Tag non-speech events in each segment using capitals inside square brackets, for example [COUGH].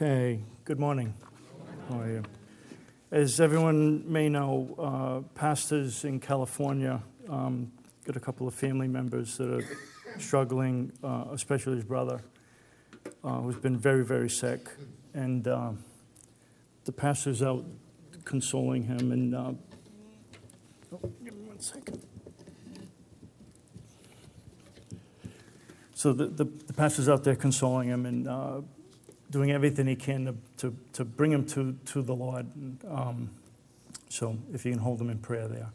Okay, good morning. How are you? As everyone may know, uh, pastors in California um, got a couple of family members that are struggling, uh, especially his brother, uh, who's been very, very sick. And uh, the pastor's out consoling him. And uh, oh, give me one second. So the, the, the pastor's out there consoling him and uh, doing everything he can to, to, to bring him to, to the Lord. Um, so if you can hold him in prayer there.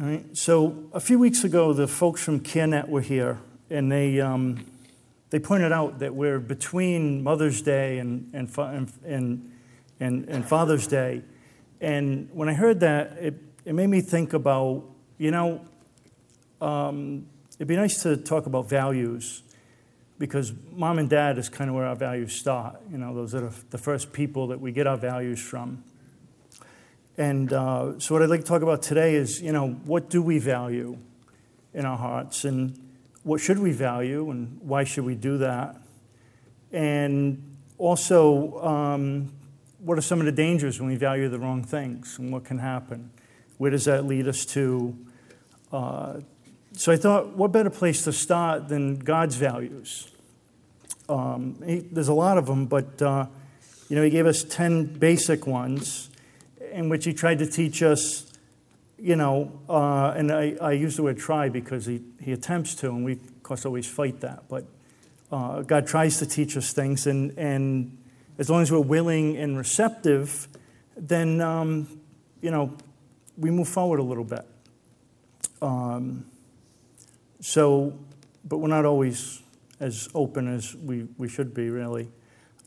All right. So a few weeks ago, the folks from CareNet were here, and they, um, they pointed out that we're between Mother's Day and, and, and, and, and Father's Day. And when I heard that, it, it made me think about, you know, um, it'd be nice to talk about values because mom and dad is kind of where our values start. You know, those are the first people that we get our values from. And uh, so, what I'd like to talk about today is, you know, what do we value in our hearts, and what should we value, and why should we do that? And also, um, what are some of the dangers when we value the wrong things, and what can happen? Where does that lead us to? Uh, so I thought, what better place to start than God's values? Um, he, there's a lot of them, but uh, you know, he gave us ten basic ones, in which he tried to teach us. You know, uh, and I, I use the word try because he, he attempts to, and we, of course, always fight that. But uh, God tries to teach us things, and, and as long as we're willing and receptive, then, um, you know, we move forward a little bit. Um, so, but we're not always as open as we, we should be, really.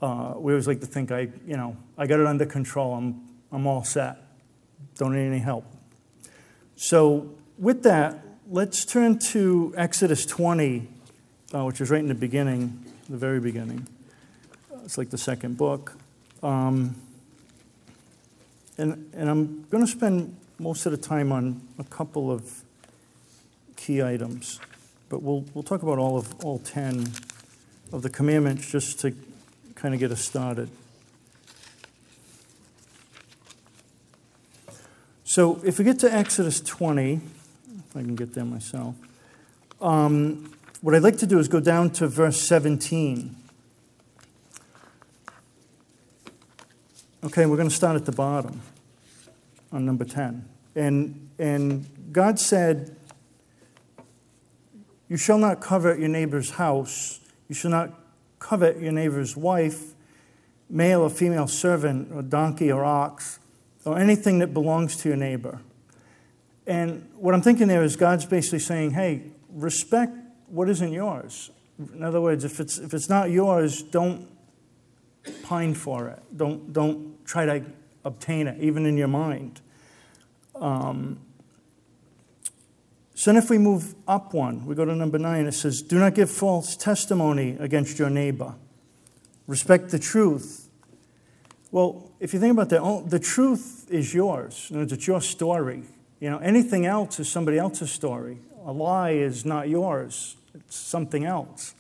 Uh, we always like to think, I, you know, I got it under control. I'm, I'm all set. Don't need any help. So, with that, let's turn to Exodus 20, uh, which is right in the beginning, the very beginning. It's like the second book. Um, and, and I'm going to spend most of the time on a couple of key items. But we'll, we'll talk about all of all 10 of the commandments just to kind of get us started. So if we get to Exodus 20, if I can get there myself, um, what I'd like to do is go down to verse 17. Okay, we're going to start at the bottom on number 10. And, and God said, you shall not covet your neighbor's house. You shall not covet your neighbor's wife, male or female servant, or donkey or ox, or anything that belongs to your neighbor. And what I'm thinking there is God's basically saying, hey, respect what isn't yours. In other words, if it's, if it's not yours, don't pine for it. Don't, don't try to obtain it, even in your mind. Um, so then, if we move up one, we go to number nine, it says, Do not give false testimony against your neighbor. Respect the truth. Well, if you think about that, oh, the truth is yours. It's your story. You know, anything else is somebody else's story. A lie is not yours, it's something else.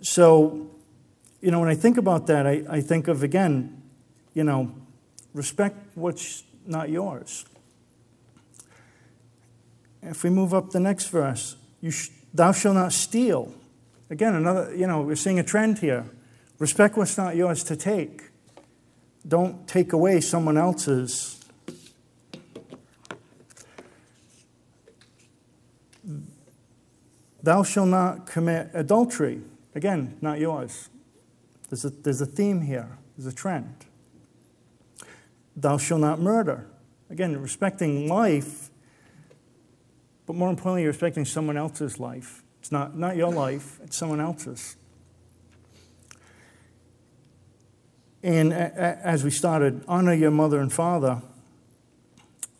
So, you know, when I think about that, I, I think of, again, you know, respect what's not yours. If we move up the next verse, sh- thou shalt not steal. Again, another, you know, we're seeing a trend here. Respect what's not yours to take. Don't take away someone else's. Thou shalt not commit adultery. Again, not yours. There's a, there's a theme here, there's a trend. Thou shalt not murder. Again, respecting life but more importantly, you're respecting someone else's life. It's not, not your life, it's someone else's. And as we started, honor your mother and father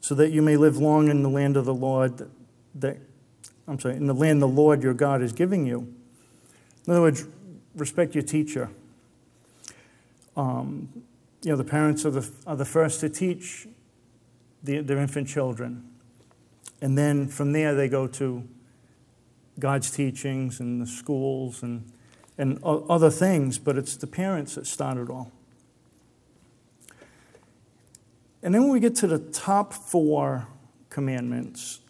so that you may live long in the land of the Lord that, I'm sorry, in the land the Lord your God is giving you. In other words, respect your teacher. Um, you know, the parents are the, are the first to teach the, their infant children. And then from there, they go to God's teachings and the schools and, and other things, but it's the parents that start it all. And then when we get to the top four commandments,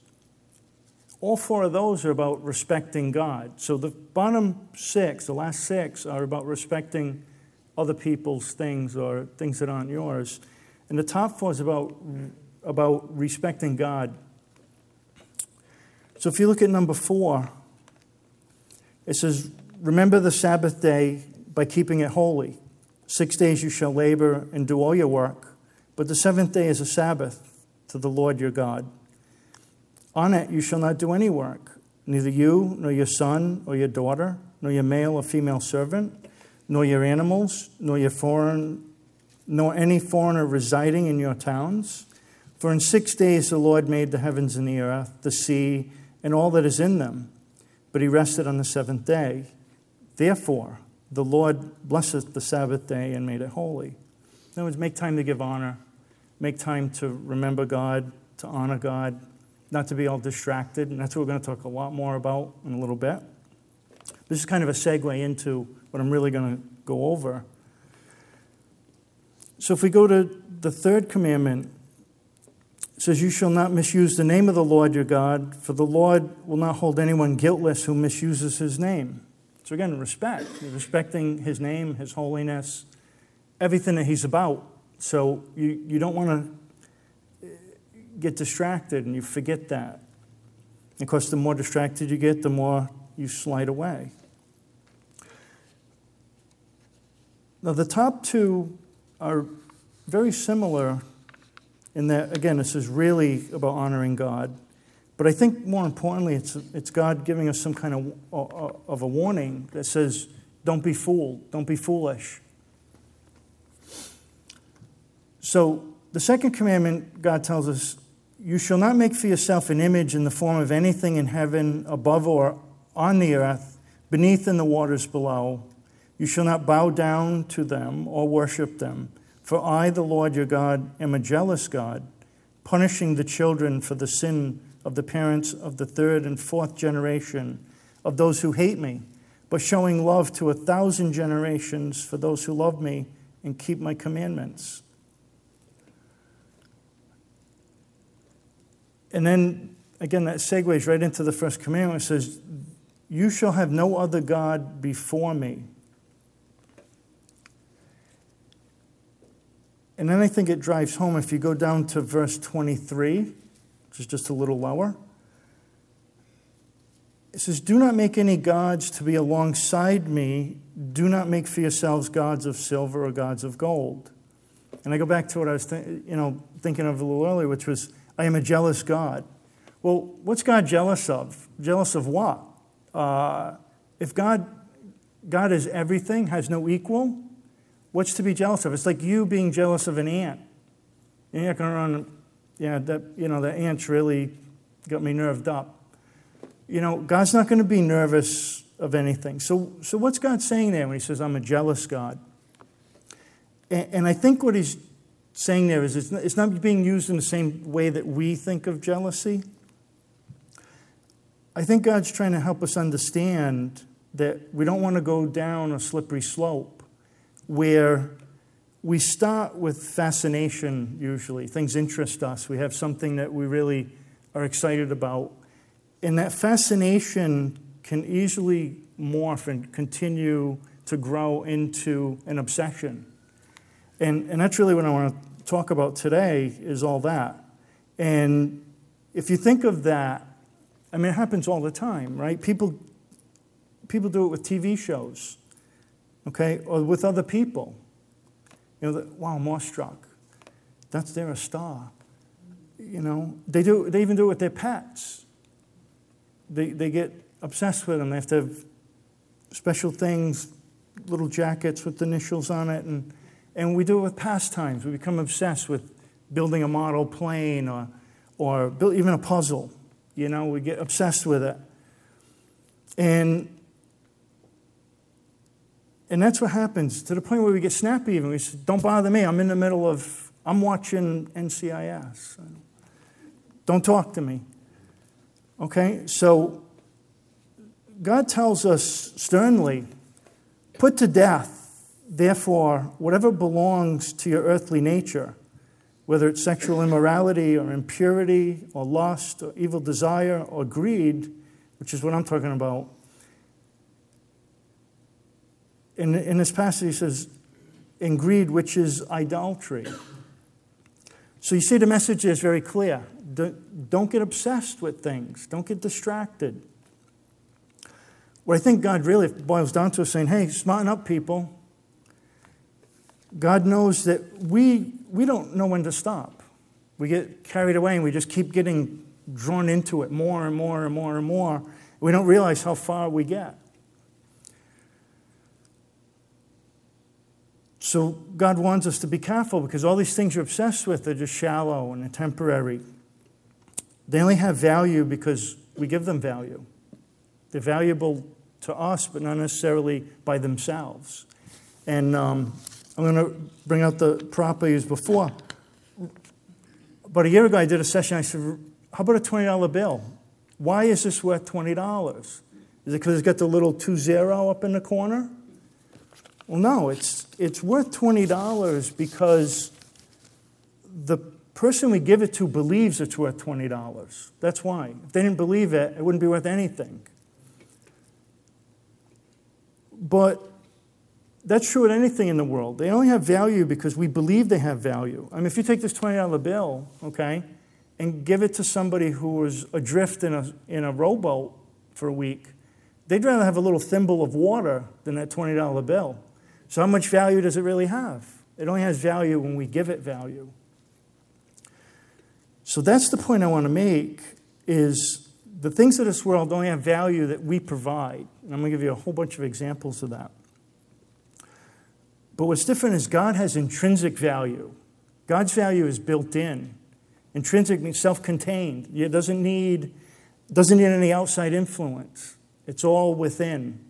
all four of those are about respecting God. So the bottom six, the last six, are about respecting other people's things or things that aren't yours. And the top four is about, about respecting God. So if you look at number four, it says, Remember the Sabbath day by keeping it holy. Six days you shall labor and do all your work, but the seventh day is a Sabbath to the Lord your God. On it you shall not do any work, neither you, nor your son, or your daughter, nor your male or female servant, nor your animals, nor your foreign, nor any foreigner residing in your towns. For in six days the Lord made the heavens and the earth, the sea, and all that is in them. But he rested on the seventh day. Therefore, the Lord blessed the Sabbath day and made it holy. In other words, make time to give honor, make time to remember God, to honor God, not to be all distracted. And that's what we're going to talk a lot more about in a little bit. This is kind of a segue into what I'm really going to go over. So if we go to the third commandment, says, You shall not misuse the name of the Lord your God, for the Lord will not hold anyone guiltless who misuses his name. So again, respect, respecting his name, his holiness, everything that he's about. So you, you don't want to uh, get distracted and you forget that. Of course, the more distracted you get, the more you slide away. Now, the top two are very similar in that, again, this is really about honoring God. But I think more importantly, it's, it's God giving us some kind of, uh, uh, of a warning that says, don't be fooled, don't be foolish. So, the second commandment, God tells us, you shall not make for yourself an image in the form of anything in heaven, above or on the earth, beneath in the waters below. You shall not bow down to them or worship them. For I, the Lord your God, am a jealous God, punishing the children for the sin of the parents of the third and fourth generation of those who hate me, but showing love to a thousand generations for those who love me and keep my commandments. And then, again, that segues right into the first commandment. It says, You shall have no other God before me. And then I think it drives home if you go down to verse 23, which is just a little lower. It says, Do not make any gods to be alongside me. Do not make for yourselves gods of silver or gods of gold. And I go back to what I was th- you know, thinking of a little earlier, which was I am a jealous God. Well, what's God jealous of? Jealous of what? Uh, if God, God is everything, has no equal, what's to be jealous of? It's like you being jealous of an ant. You're not going to run, yeah, that, you know, the ants really got me nerved up. You know, God's not going to be nervous of anything. So, so what's God saying there when he says, I'm a jealous God? And, and I think what he's saying there is it's not, it's not being used in the same way that we think of jealousy. I think God's trying to help us understand that we don't want to go down a slippery slope where we start with fascination, usually. Things interest us. We have something that we really are excited about. And that fascination can easily morph and continue to grow into an obsession. And, and that's really what I want to talk about today is all that. And if you think of that, I mean, it happens all the time, right? People, people do it with TV shows, okay, or with other people. You know, wow, Morestruck, that's they're a star. You know, they do. They even do it with their pets. They they get obsessed with them. They have to have special things, little jackets with initials on it, and and we do it with pastimes. We become obsessed with building a model plane or, or build, even a puzzle. You know, we get obsessed with it. And, and that's what happens to the point where we get snappy even. We say, don't bother me. I'm in the middle of, I'm watching NCIS. Don't talk to me. Okay? So God tells us sternly Put to death, therefore, whatever belongs to your earthly nature, whether it's sexual immorality or impurity or lust or evil desire or greed, which is what I'm talking about. In, in this passage, he says, in greed, which is idolatry. So you see, the message is very clear. Don't get obsessed with things, don't get distracted. What I think God really boils down to is saying, hey, smarten up, people. God knows that we, we don't know when to stop. We get carried away and we just keep getting drawn into it more and more and more and more. We don't realize how far we get. So God wants us to be careful because all these things you're obsessed with are just shallow and temporary. They only have value because we give them value. They're valuable to us, but not necessarily by themselves. And um, I'm going to bring out the prop I used before. About a year ago, I did a session. I said, How about a $20 bill? Why is this worth $20? Is it because it's got the little two zero up in the corner? Well, no, it's, it's worth $20 because the person we give it to believes it's worth $20. That's why. If they didn't believe it, it wouldn't be worth anything. But that's true with anything in the world. They only have value because we believe they have value. I mean, if you take this $20 bill, okay, and give it to somebody who was adrift in a, in a rowboat for a week, they'd rather have a little thimble of water than that $20 bill. So, how much value does it really have? It only has value when we give it value. So, that's the point I want to make is the things of this world only have value that we provide. And I'm going to give you a whole bunch of examples of that. But what's different is God has intrinsic value. God's value is built in. Intrinsic means self contained. It doesn't need, doesn't need any outside influence, it's all within.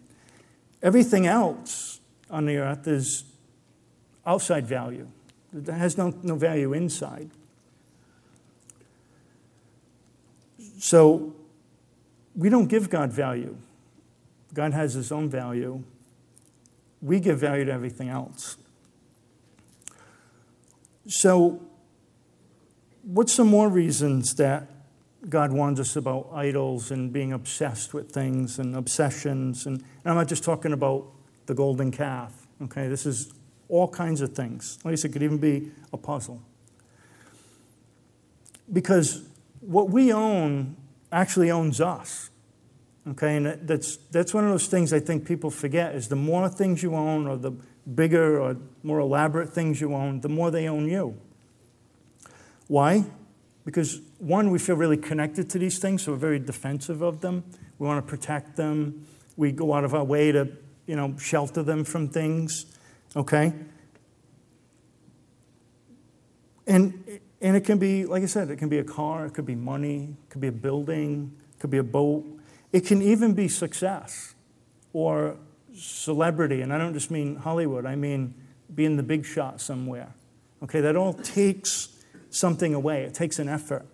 Everything else on the earth is outside value. It has no, no value inside. So we don't give God value. God has his own value. We give value to everything else. So, what's some more reasons that God warns us about idols and being obsessed with things and obsessions? And, and I'm not just talking about the golden calf. Okay, this is all kinds of things. I said, it could even be a puzzle. Because what we own actually owns us. Okay, and that's, that's one of those things I think people forget is the more things you own or the bigger or more elaborate things you own, the more they own you. Why? Because one, we feel really connected to these things, so we're very defensive of them. We want to protect them. We go out of our way to you know, shelter them from things, okay? And, and it can be, like I said, it can be a car, it could be money, it could be a building, it could be a boat. It can even be success or celebrity. And I don't just mean Hollywood, I mean being the big shot somewhere. Okay, that all takes something away, it takes an effort.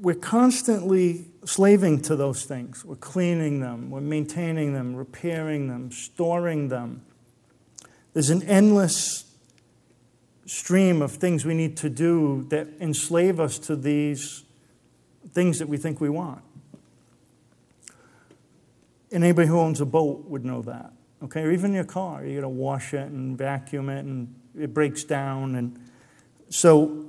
we're constantly slaving to those things. We're cleaning them, we're maintaining them, repairing them, storing them. There's an endless stream of things we need to do that enslave us to these things that we think we want. Anybody who owns a boat would know that. Okay, or even your car, you got to wash it and vacuum it, and it breaks down. And so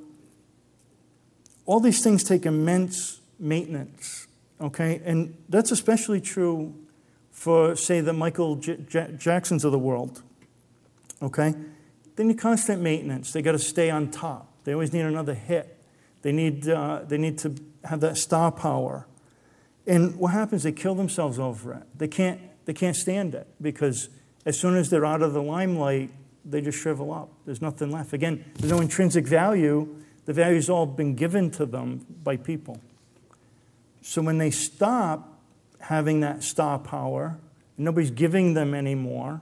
all these things take immense maintenance, okay? And that's especially true for, say, the Michael J- J- Jacksons of the world, okay? They need constant maintenance. They got to stay on top. They always need another hit. They need, uh, they need to have that star power. And what happens? They kill themselves over it. They can't, they can't stand it because as soon as they're out of the limelight, they just shrivel up. There's nothing left. Again, there's no intrinsic value the value's all been given to them by people. So when they stop having that star power, nobody's giving them anymore,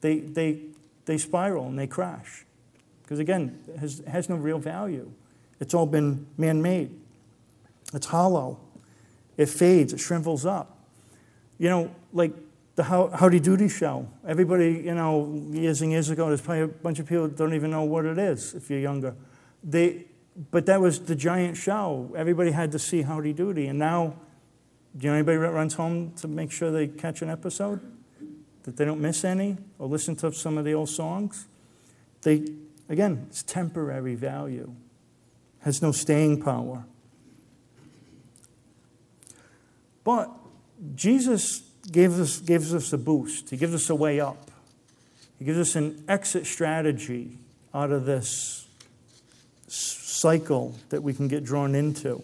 they, they, they spiral and they crash. Because again, it has, it has no real value. It's all been man made, it's hollow, it fades, it shrivels up. You know, like the How- Howdy Doody show. Everybody, you know, years and years ago, there's probably a bunch of people that don't even know what it is if you're younger. They, but that was the giant show. Everybody had to see Howdy Doody. And now, do you know anybody that runs home to make sure they catch an episode? That they don't miss any or listen to some of the old songs? They, again, it's temporary value, has no staying power. But Jesus gives us, gives us a boost, He gives us a way up, He gives us an exit strategy out of this cycle that we can get drawn into.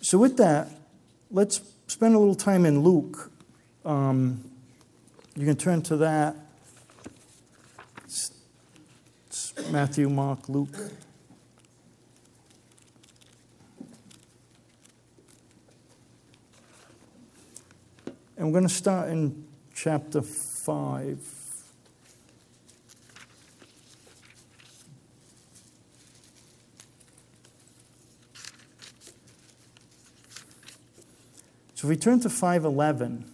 So, with that, let's spend a little time in Luke. Um, you can turn to that. It's, it's Matthew, Mark, Luke. And we're going to start in chapter 5. So if we turn to 511,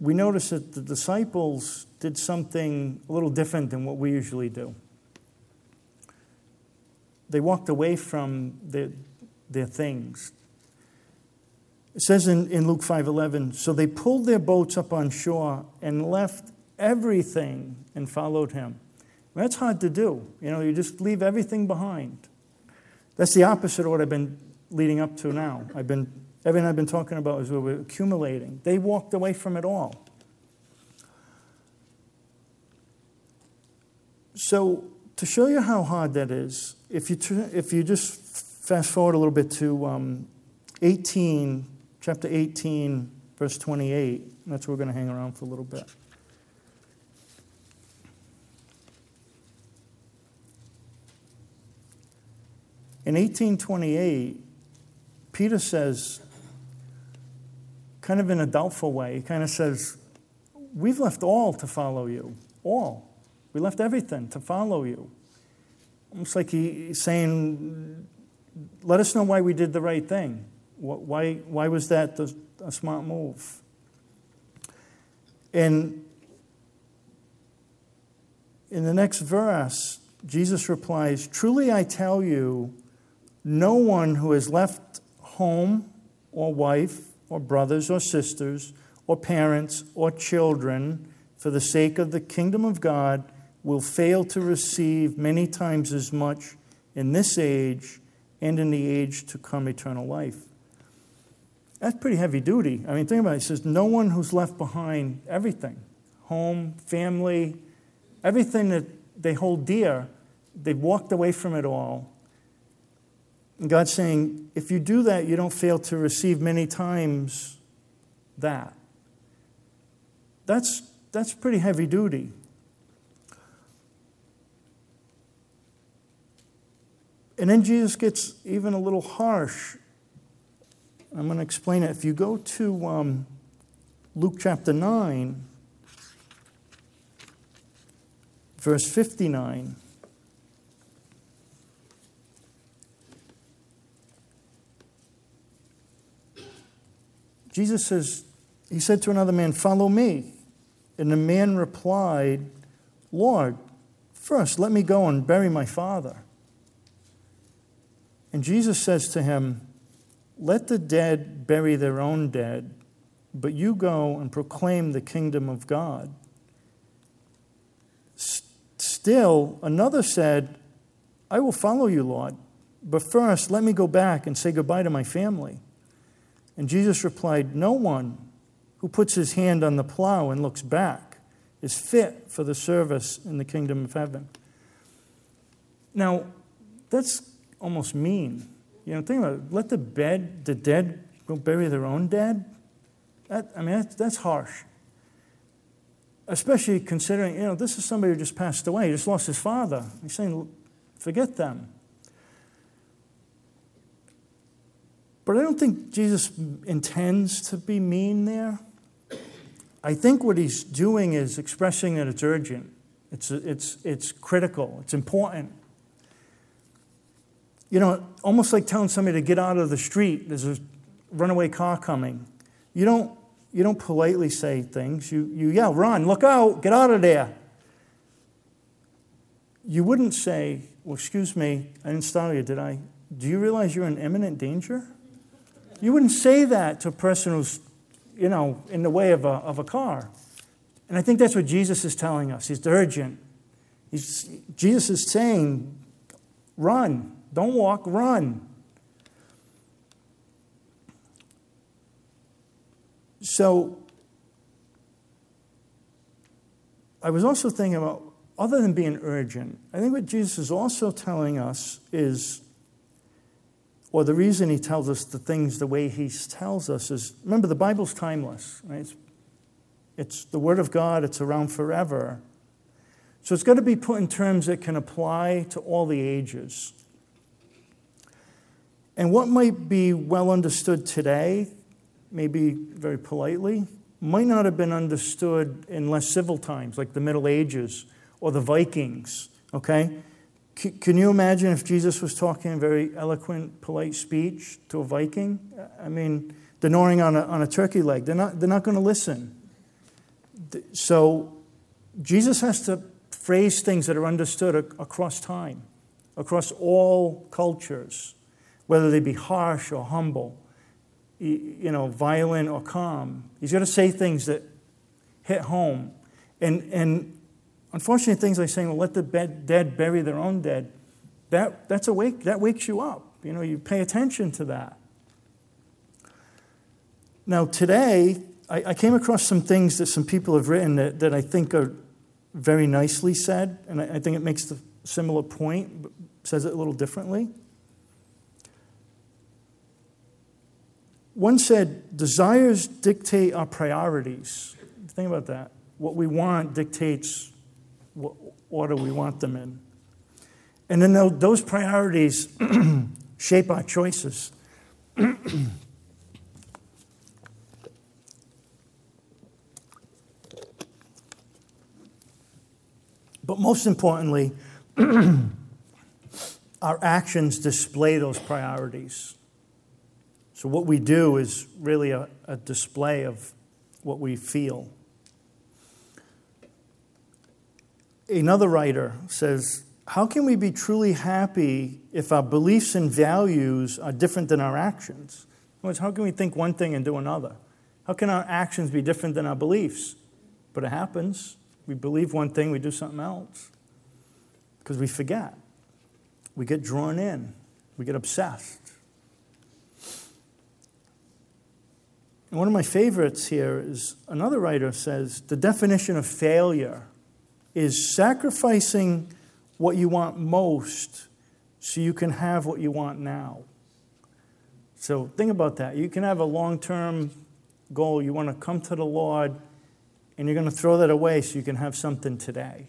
we notice that the disciples did something a little different than what we usually do. They walked away from their, their things. It says in, in Luke 5:11, so they pulled their boats up on shore and left everything and followed him. That's hard to do. You know, you just leave everything behind. That's the opposite of what I've been leading up to now. I've been everything I've been talking about is were accumulating. They walked away from it all. So to show you how hard that is, if you if you just fast forward a little bit to um, 18 chapter 18, verse 28. That's where we're going to hang around for a little bit. In 1828, Peter says, kind of in a doubtful way, he kind of says, We've left all to follow you. All. We left everything to follow you. Almost like he's saying, Let us know why we did the right thing. Why, why was that a smart move? And in the next verse, Jesus replies, Truly I tell you, no one who has left home or wife or brothers or sisters or parents or children for the sake of the kingdom of God will fail to receive many times as much in this age and in the age to come eternal life. That's pretty heavy duty. I mean, think about it. It says, no one who's left behind everything home, family, everything that they hold dear, they've walked away from it all. And God's saying, if you do that, you don't fail to receive many times that. That's, that's pretty heavy duty. And then Jesus gets even a little harsh I'm going to explain it. If you go to um, Luke chapter 9, verse 59, Jesus says, He said to another man, Follow me. And the man replied, Lord, first let me go and bury my father. And Jesus says to him, let the dead bury their own dead, but you go and proclaim the kingdom of God. Still, another said, I will follow you, Lord, but first let me go back and say goodbye to my family. And Jesus replied, No one who puts his hand on the plow and looks back is fit for the service in the kingdom of heaven. Now, that's almost mean. You know, think about it. Let the bed, the dead go bury their own dead. That, I mean, that's, that's harsh. Especially considering, you know, this is somebody who just passed away. He just lost his father. He's saying, forget them. But I don't think Jesus intends to be mean there. I think what he's doing is expressing that it's urgent, it's, it's, it's critical, it's important. you know, almost like telling somebody to get out of the street. There's a runaway car coming. You don't, you don't politely say things. You, you yell, run, look out, get out of there. You wouldn't say, well, excuse me, I didn't startle you, did I? Do you realize you're in imminent danger? You wouldn't say that to a person who's, you know, in the way of a, of a car. And I think that's what Jesus is telling us. He's urgent. He's, Jesus is saying, run. Don't walk, run. So I was also thinking about, other than being urgent, I think what Jesus is also telling us is, or the reason he tells us the things the way he tells us is remember, the Bible's timeless, right? It's, it's the Word of God, it's around forever. So it's got to be put in terms that can apply to all the ages. And what might be well understood today, maybe very politely, might not have been understood in less civil times, like the Middle Ages or the Vikings, okay? Can you imagine if Jesus was talking a very eloquent, polite speech to a Viking? I mean, they're gnawing on a, on a turkey leg. They're not, they're not going to listen. So Jesus has to phrase things that are understood across time, across all cultures, whether they be harsh or humble you know, violent or calm. He's got to say things that hit home. And, and unfortunately, things like saying, well, let the dead bury their own dead, that, that's a wake, that wakes you up. You know, you pay attention to that. Now, today, I, I came across some things that some people have written that, that I think are very nicely said, and I, I think it makes the similar point, but says it a little differently. One said, desires dictate our priorities. Think about that. What we want dictates what order we want them in. And then those priorities [CLEARS THROAT] shape our choices. [CLEARS THROAT] but most importantly, [CLEARS THROAT] our actions display those priorities. So, what we do is really a, a display of what we feel. Another writer says, How can we be truly happy if our beliefs and values are different than our actions? In words, how can we think one thing and do another? How can our actions be different than our beliefs? But it happens. We believe one thing, we do something else. Because we forget. We get drawn in, we get obsessed. And one of my favorites here is another writer says the definition of failure is sacrificing what you want most so you can have what you want now. So think about that. You can have a long term goal. You want to come to the Lord, and you're going to throw that away so you can have something today.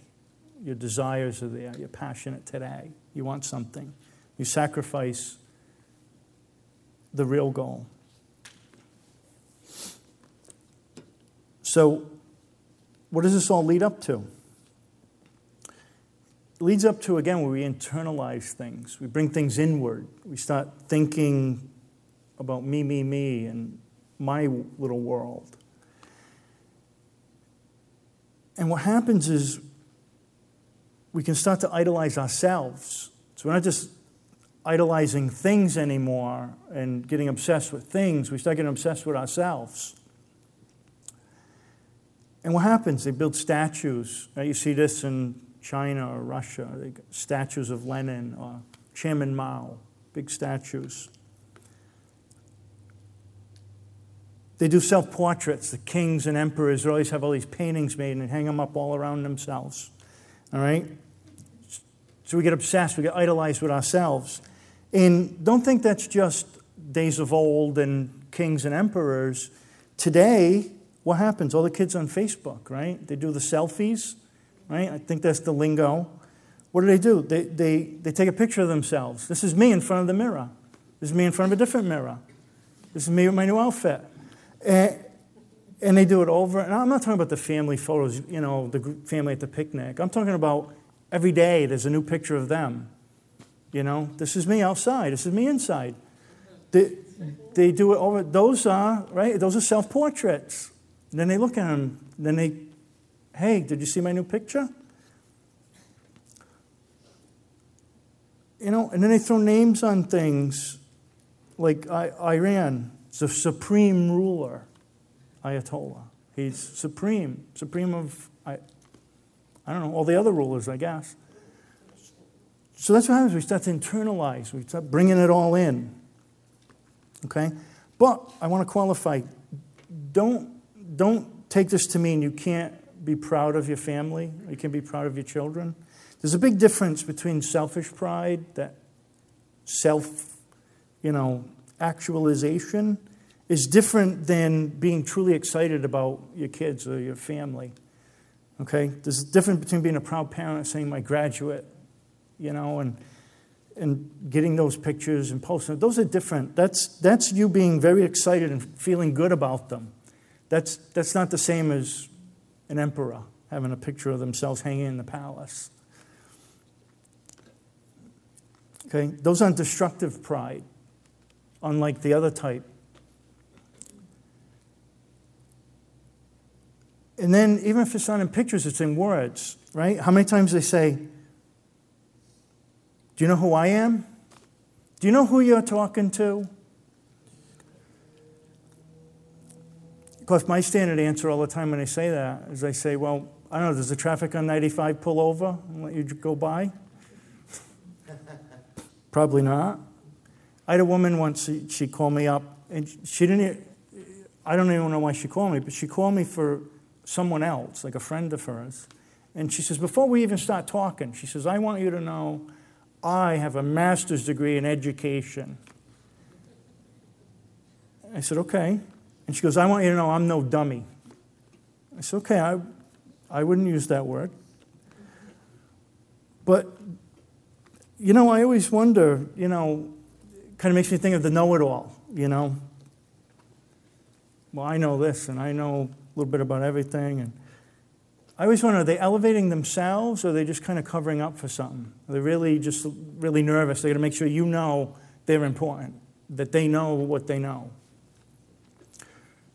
Your desires are there. You're passionate today. You want something. You sacrifice the real goal. So, what does this all lead up to? Leads up to, again, where we internalize things. We bring things inward. We start thinking about me, me, me, and my little world. And what happens is we can start to idolize ourselves. So we're not just idolizing things anymore and getting obsessed with things, we start getting obsessed with ourselves. And what happens? They build statues. Right? You see this in China or Russia. They statues of Lenin or Chairman Mao, big statues. They do self portraits. The kings and emperors always have all these paintings made and hang them up all around themselves. All right? So we get obsessed, we get idolized with ourselves. And don't think that's just days of old and kings and emperors. Today, what happens? All the kids on Facebook, right? They do the selfies, right? I think that's the lingo. What do they do? They, they, they take a picture of themselves. This is me in front of the mirror. This is me in front of a different mirror. This is me with my new outfit. And, and they do it over. And I'm not talking about the family photos, you know, the family at the picnic. I'm talking about every day there's a new picture of them. You know, this is me outside, this is me inside. They, they do it over, those are, right? Those are self portraits. Then they look at them. then they, hey, did you see my new picture? You know, and then they throw names on things like Iran, the supreme ruler, Ayatollah. He's supreme, supreme of, I, I don't know, all the other rulers, I guess. So that's what happens. We start to internalize, we start bringing it all in. Okay? But I want to qualify don't, don't take this to mean you can't be proud of your family, you can be proud of your children. There's a big difference between selfish pride, that self, you know, actualization is different than being truly excited about your kids or your family. Okay? There's a difference between being a proud parent and saying my graduate, you know, and and getting those pictures and posting those are different. That's that's you being very excited and feeling good about them. That's that's not the same as an emperor having a picture of themselves hanging in the palace. Okay, those aren't destructive pride, unlike the other type. And then, even if it's not in pictures, it's in words, right? How many times they say, Do you know who I am? Do you know who you're talking to? Course, my standard answer all the time when I say that is I say, Well, I don't know, does the traffic on 95 pull over and let you go by? [LAUGHS] Probably not. I had a woman once, she, she called me up, and she didn't, I don't even know why she called me, but she called me for someone else, like a friend of hers. And she says, Before we even start talking, she says, I want you to know I have a master's degree in education. I said, Okay. And she goes, I want you to know I'm no dummy. I said, Okay, I, I wouldn't use that word. But you know, I always wonder, you know, kind of makes me think of the know it all, you know. Well, I know this and I know a little bit about everything. And I always wonder, are they elevating themselves or are they just kind of covering up for something? Are they really just really nervous? They're going to make sure you know they're important, that they know what they know.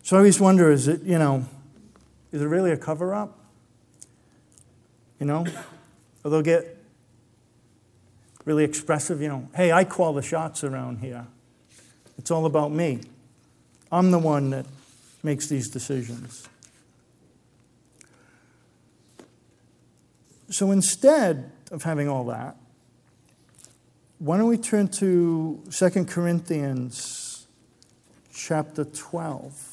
So I always wonder, is it, you know, is it really a cover up? You know? Or they'll get really expressive, you know, hey, I call the shots around here. It's all about me. I'm the one that makes these decisions. So instead of having all that, why don't we turn to 2 Corinthians chapter 12?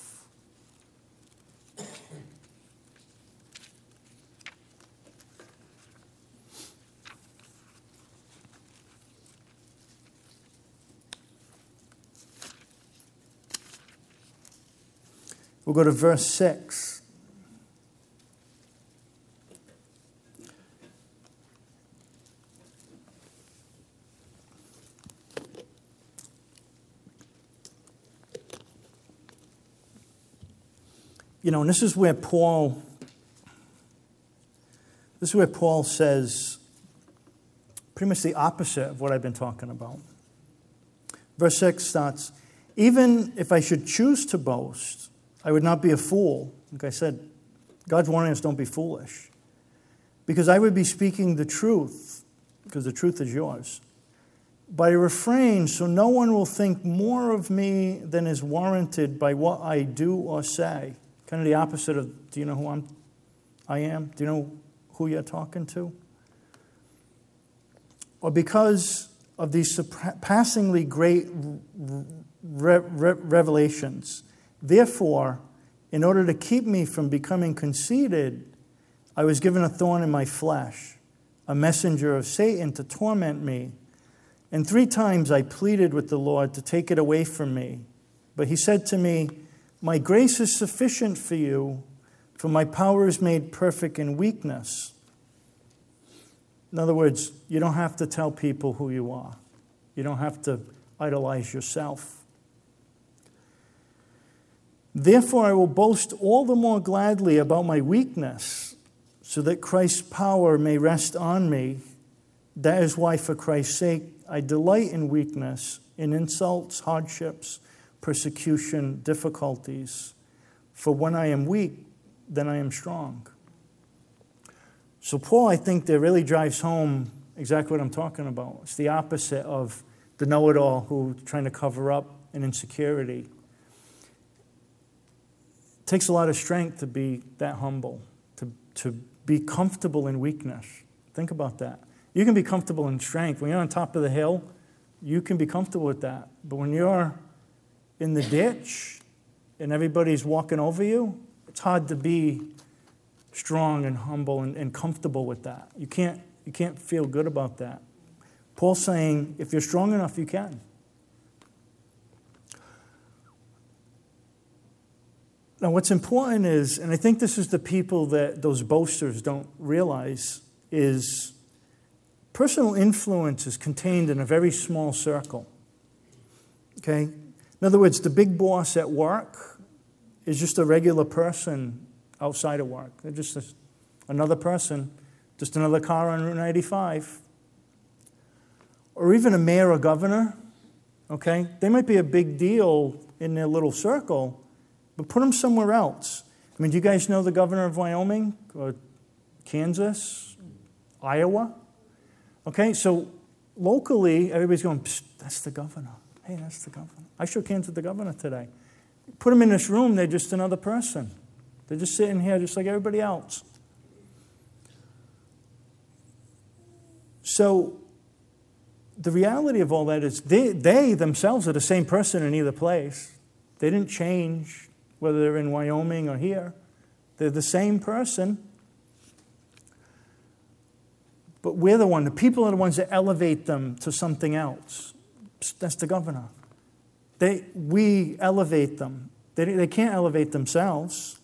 We'll go to verse 6. You know, and this is where Paul this is where Paul says pretty much the opposite of what I've been talking about. Verse 6 starts Even if I should choose to boast, I would not be a fool. Like I said, God's warning us don't be foolish. Because I would be speaking the truth, because the truth is yours. by I refrain so no one will think more of me than is warranted by what I do or say. Kind of the opposite of do you know who I'm, I am? Do you know who you're talking to? Or because of these surpassingly great re- re- revelations Therefore, in order to keep me from becoming conceited, I was given a thorn in my flesh, a messenger of Satan to torment me. And three times I pleaded with the Lord to take it away from me. But he said to me, My grace is sufficient for you, for my power is made perfect in weakness. In other words, you don't have to tell people who you are, you don't have to idolize yourself. Therefore, I will boast all the more gladly about my weakness, so that Christ's power may rest on me. That is why, for Christ's sake, I delight in weakness, in insults, hardships, persecution, difficulties. For when I am weak, then I am strong. So, Paul, I think, that really drives home exactly what I'm talking about. It's the opposite of the know it all who's trying to cover up an insecurity. Takes a lot of strength to be that humble, to, to be comfortable in weakness. Think about that. You can be comfortable in strength. When you're on top of the hill, you can be comfortable with that. But when you're in the ditch and everybody's walking over you, it's hard to be strong and humble and, and comfortable with that. You can't, you can't feel good about that. Paul's saying if you're strong enough, you can. Now, what's important is, and I think this is the people that those boasters don't realize, is personal influence is contained in a very small circle. Okay? In other words, the big boss at work is just a regular person outside of work. They're just a, another person, just another car on Route 95. Or even a mayor or governor, okay? They might be a big deal in their little circle, but put them somewhere else. I mean, do you guys know the governor of Wyoming or Kansas, Iowa? Okay, so locally, everybody's going, that's the governor. Hey, that's the governor. I shook hands with the governor today. Put them in this room, they're just another person. They're just sitting here just like everybody else. So, the reality of all that is they, they themselves are the same person in either place. They didn't change whether they're in Wyoming or here. They're the same person. But we're the one, the people are the ones that elevate them to something else. That's the governor. They, we elevate them. They, they can't elevate themselves.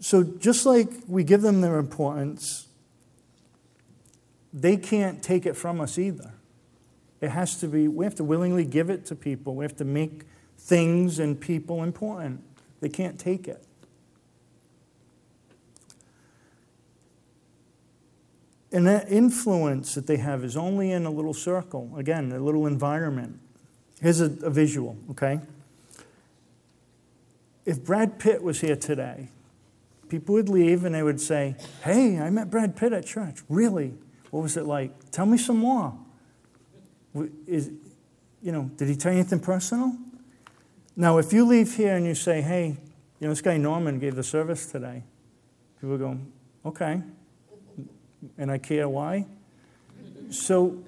So, just like we give them their importance, they can't take it from us either. It has to be, we have to willingly give it to people. We have to make things and people important. They can't take it. And that influence that they have is only in a little circle, again, a little environment. Here's a, a visual, okay? If Brad Pitt was here today, people would leave and they would say, Hey, I met Brad Pitt at church. Really? What was it like? Tell me some more. Is, you know, did he tell you anything personal? Now, if you leave here and you say, hey, you know, this guy Norman gave the service today, people go, okay. And I care why. So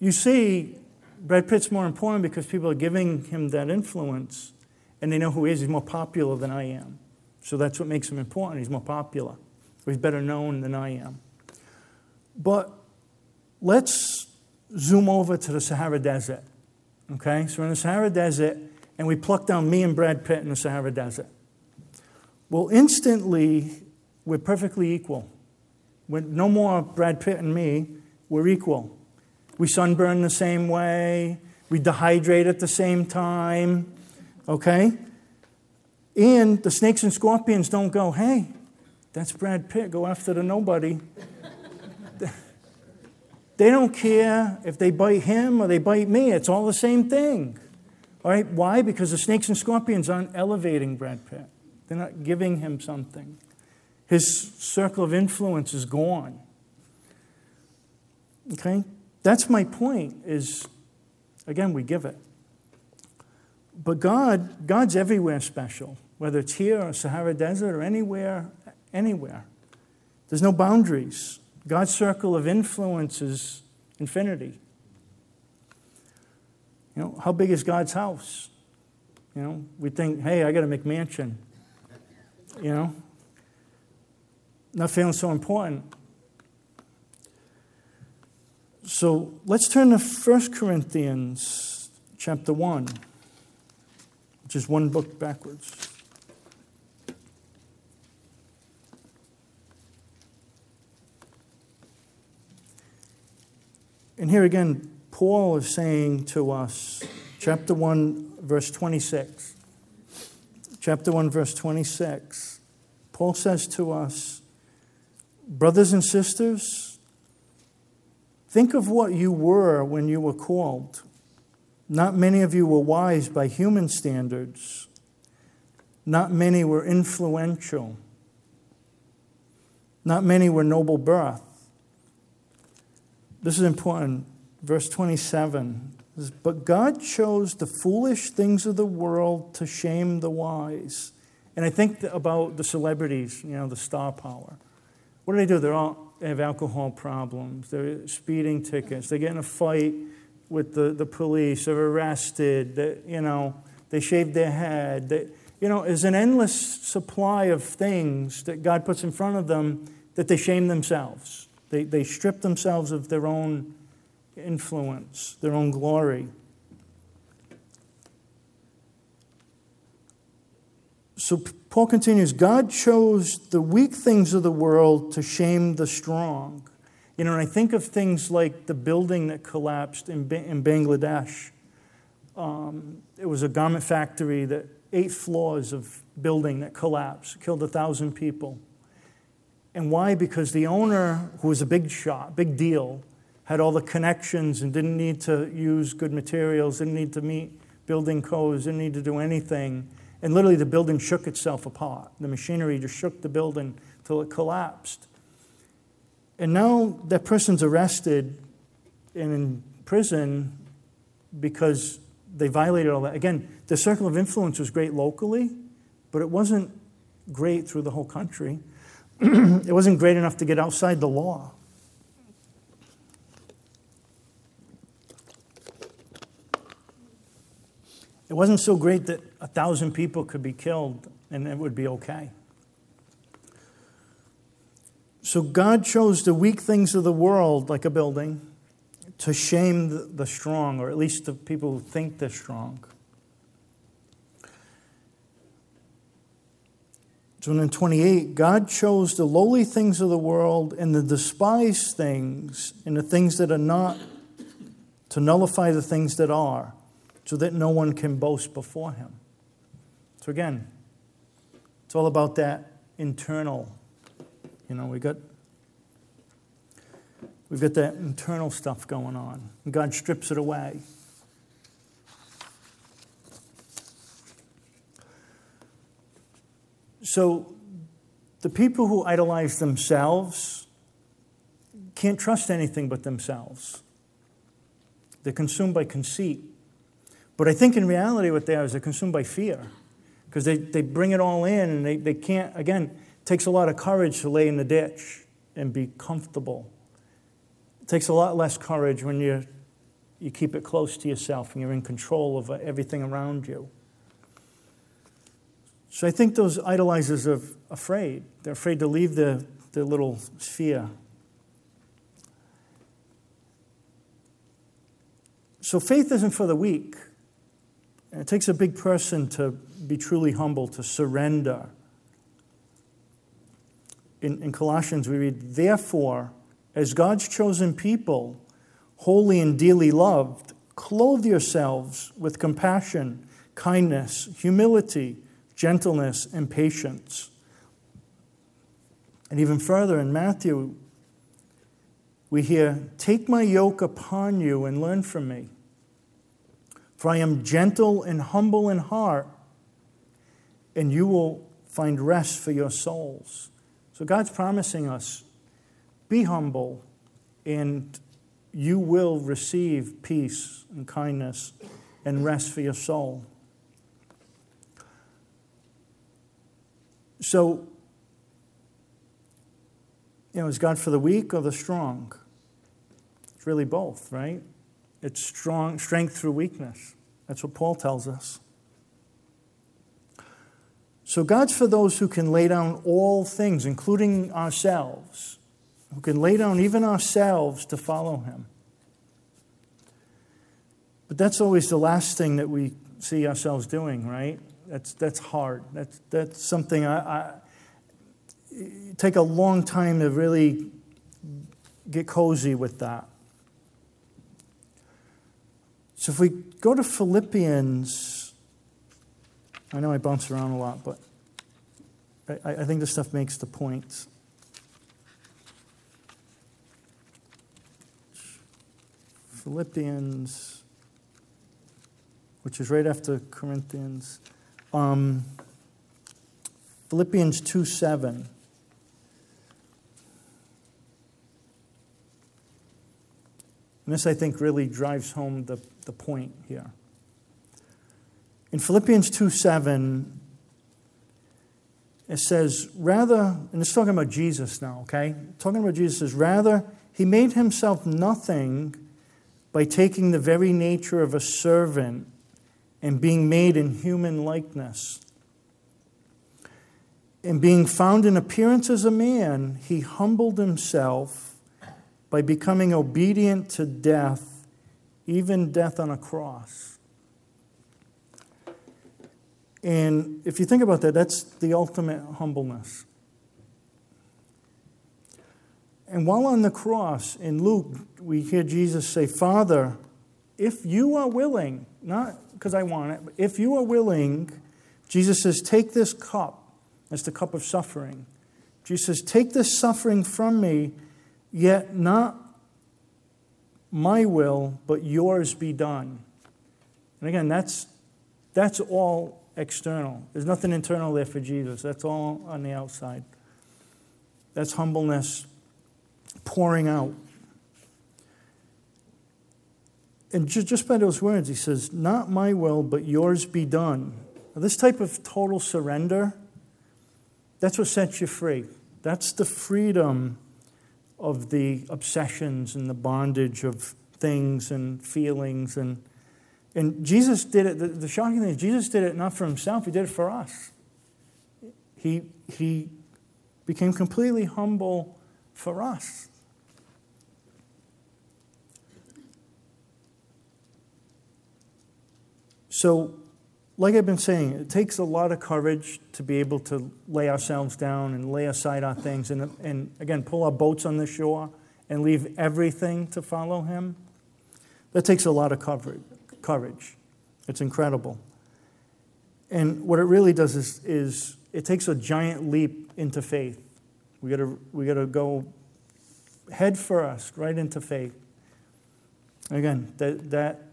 you see, Brad Pitt's more important because people are giving him that influence and they know who he is. He's more popular than I am. So that's what makes him important. He's more popular. Or he's better known than I am. But let's zoom over to the Sahara Desert. Okay, so we're in the Sahara Desert, and we pluck down me and Brad Pitt in the Sahara Desert. Well, instantly, we're perfectly equal. We're no more Brad Pitt and me, we're equal. We sunburn the same way, we dehydrate at the same time, okay? And the snakes and scorpions don't go, hey, that's Brad Pitt, go after the nobody. They don't care if they bite him or they bite me. It's all the same thing. All right? Why? Because the snakes and scorpions aren't elevating Brad Pitt. They're not giving him something. His circle of influence is gone. Okay? That's my point is again we give it. But God, God's everywhere special, whether it's here or Sahara Desert or anywhere, anywhere. There's no boundaries. God's circle of influence is infinity. You know, how big is God's house? You know, we think, hey, I got a McMansion. You know, not feeling so important. So let's turn to 1 Corinthians chapter 1, which is one book backwards. And here again, Paul is saying to us, chapter 1, verse 26. Chapter 1, verse 26. Paul says to us, Brothers and sisters, think of what you were when you were called. Not many of you were wise by human standards. Not many were influential. Not many were noble birth. This is important. Verse 27 says, But God chose the foolish things of the world to shame the wise. And I think about the celebrities, you know, the star power. What do they do? They're all, they have alcohol problems, they're speeding tickets, they get in a fight with the, the police, they're arrested, they, you know, they shave their head. They, you know, there's an endless supply of things that God puts in front of them that they shame themselves. They, they strip themselves of their own influence, their own glory. So Paul continues God chose the weak things of the world to shame the strong. You know, and I think of things like the building that collapsed in, in Bangladesh. Um, it was a garment factory that eight floors of building that collapsed, killed a thousand people. And why? Because the owner, who was a big shot, big deal, had all the connections and didn't need to use good materials, didn't need to meet building codes, didn't need to do anything. And literally, the building shook itself apart. The machinery just shook the building till it collapsed. And now that person's arrested and in prison because they violated all that. Again, the circle of influence was great locally, but it wasn't great through the whole country. [CLEARS THROAT] it wasn't great enough to get outside the law. It wasn't so great that a thousand people could be killed and it would be okay. So God chose the weak things of the world, like a building, to shame the strong, or at least the people who think they're strong. In 28, God chose the lowly things of the world and the despised things and the things that are not to nullify the things that are so that no one can boast before him. So again, it's all about that internal. You know, we got we've got that internal stuff going on. And God strips it away. So the people who idolize themselves can't trust anything but themselves. They're consumed by conceit. But I think in reality, what they are is they're consumed by fear because they, they bring it all in and they, they can't, again, it takes a lot of courage to lay in the ditch and be comfortable. It takes a lot less courage when you you keep it close to yourself and you're in control of everything around you. So I think those idolizers are afraid. They're afraid to leave the, their little sphere. So faith isn't for the weak. It takes a big person to be truly humble, to surrender. In, in Colossians, we read, Therefore, as God's chosen people, holy and dearly loved, clothe yourselves with compassion, kindness, humility, gentleness, and patience. And even further in Matthew, we hear, Take my yoke upon you and learn from me for I am gentle and humble in heart, and you will find rest for your souls. So God's promising us be humble, and you will receive peace and kindness and rest for your soul. So, you know, is God for the weak or the strong? It's really both, right? It's strong, strength through weakness. That's what Paul tells us. So God's for those who can lay down all things, including ourselves, who can lay down even ourselves to follow Him. But that's always the last thing that we see ourselves doing, right? That's, that's hard. That's, that's something I, I take a long time to really get cozy with that. So if we go to Philippians, I know I bounce around a lot, but I, I think this stuff makes the point. Philippians, which is right after Corinthians. Um, Philippians 2 7. And this, I think, really drives home the, the point here. In Philippians 2 7, it says, rather, and it's talking about Jesus now, okay? Talking about Jesus says, rather, he made himself nothing by taking the very nature of a servant and being made in human likeness. And being found in appearance as a man, he humbled himself by becoming obedient to death, even death on a cross. And if you think about that, that's the ultimate humbleness. And while on the cross in Luke, we hear Jesus say, Father, if you are willing, not because I want it, if you are willing, Jesus says, Take this cup. That's the cup of suffering. Jesus says, Take this suffering from me, yet not my will, but yours be done. And again, that's, that's all external. There's nothing internal there for Jesus. That's all on the outside. That's humbleness pouring out. And just by those words, he says, Not my will, but yours be done. Now, this type of total surrender, that's what sets you free. That's the freedom of the obsessions and the bondage of things and feelings and and Jesus did it, the, the shocking thing is, Jesus did it not for himself, he did it for us. He, he became completely humble for us. So, like I've been saying, it takes a lot of courage to be able to lay ourselves down and lay aside our things and, and again, pull our boats on the shore and leave everything to follow Him. That takes a lot of courage. It's incredible. And what it really does is, is it takes a giant leap into faith. We gotta, we gotta go head first right into faith. Again, that, that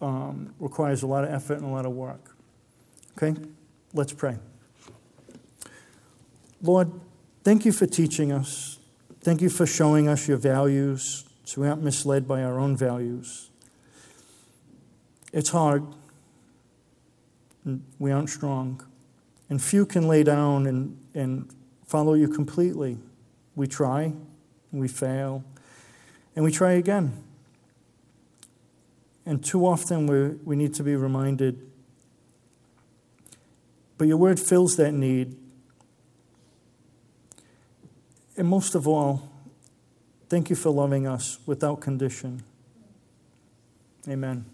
um, requires a lot of effort and a lot of work. Okay? Let's pray. Lord, thank you for teaching us. Thank you for showing us your values so we aren't misled by our own values. It's hard. We aren't strong. And few can lay down and, and follow you completely. We try, we fail, and we try again. And too often we we need to be reminded. But your word fills that need. And most of all, thank you for loving us without condition. Amen.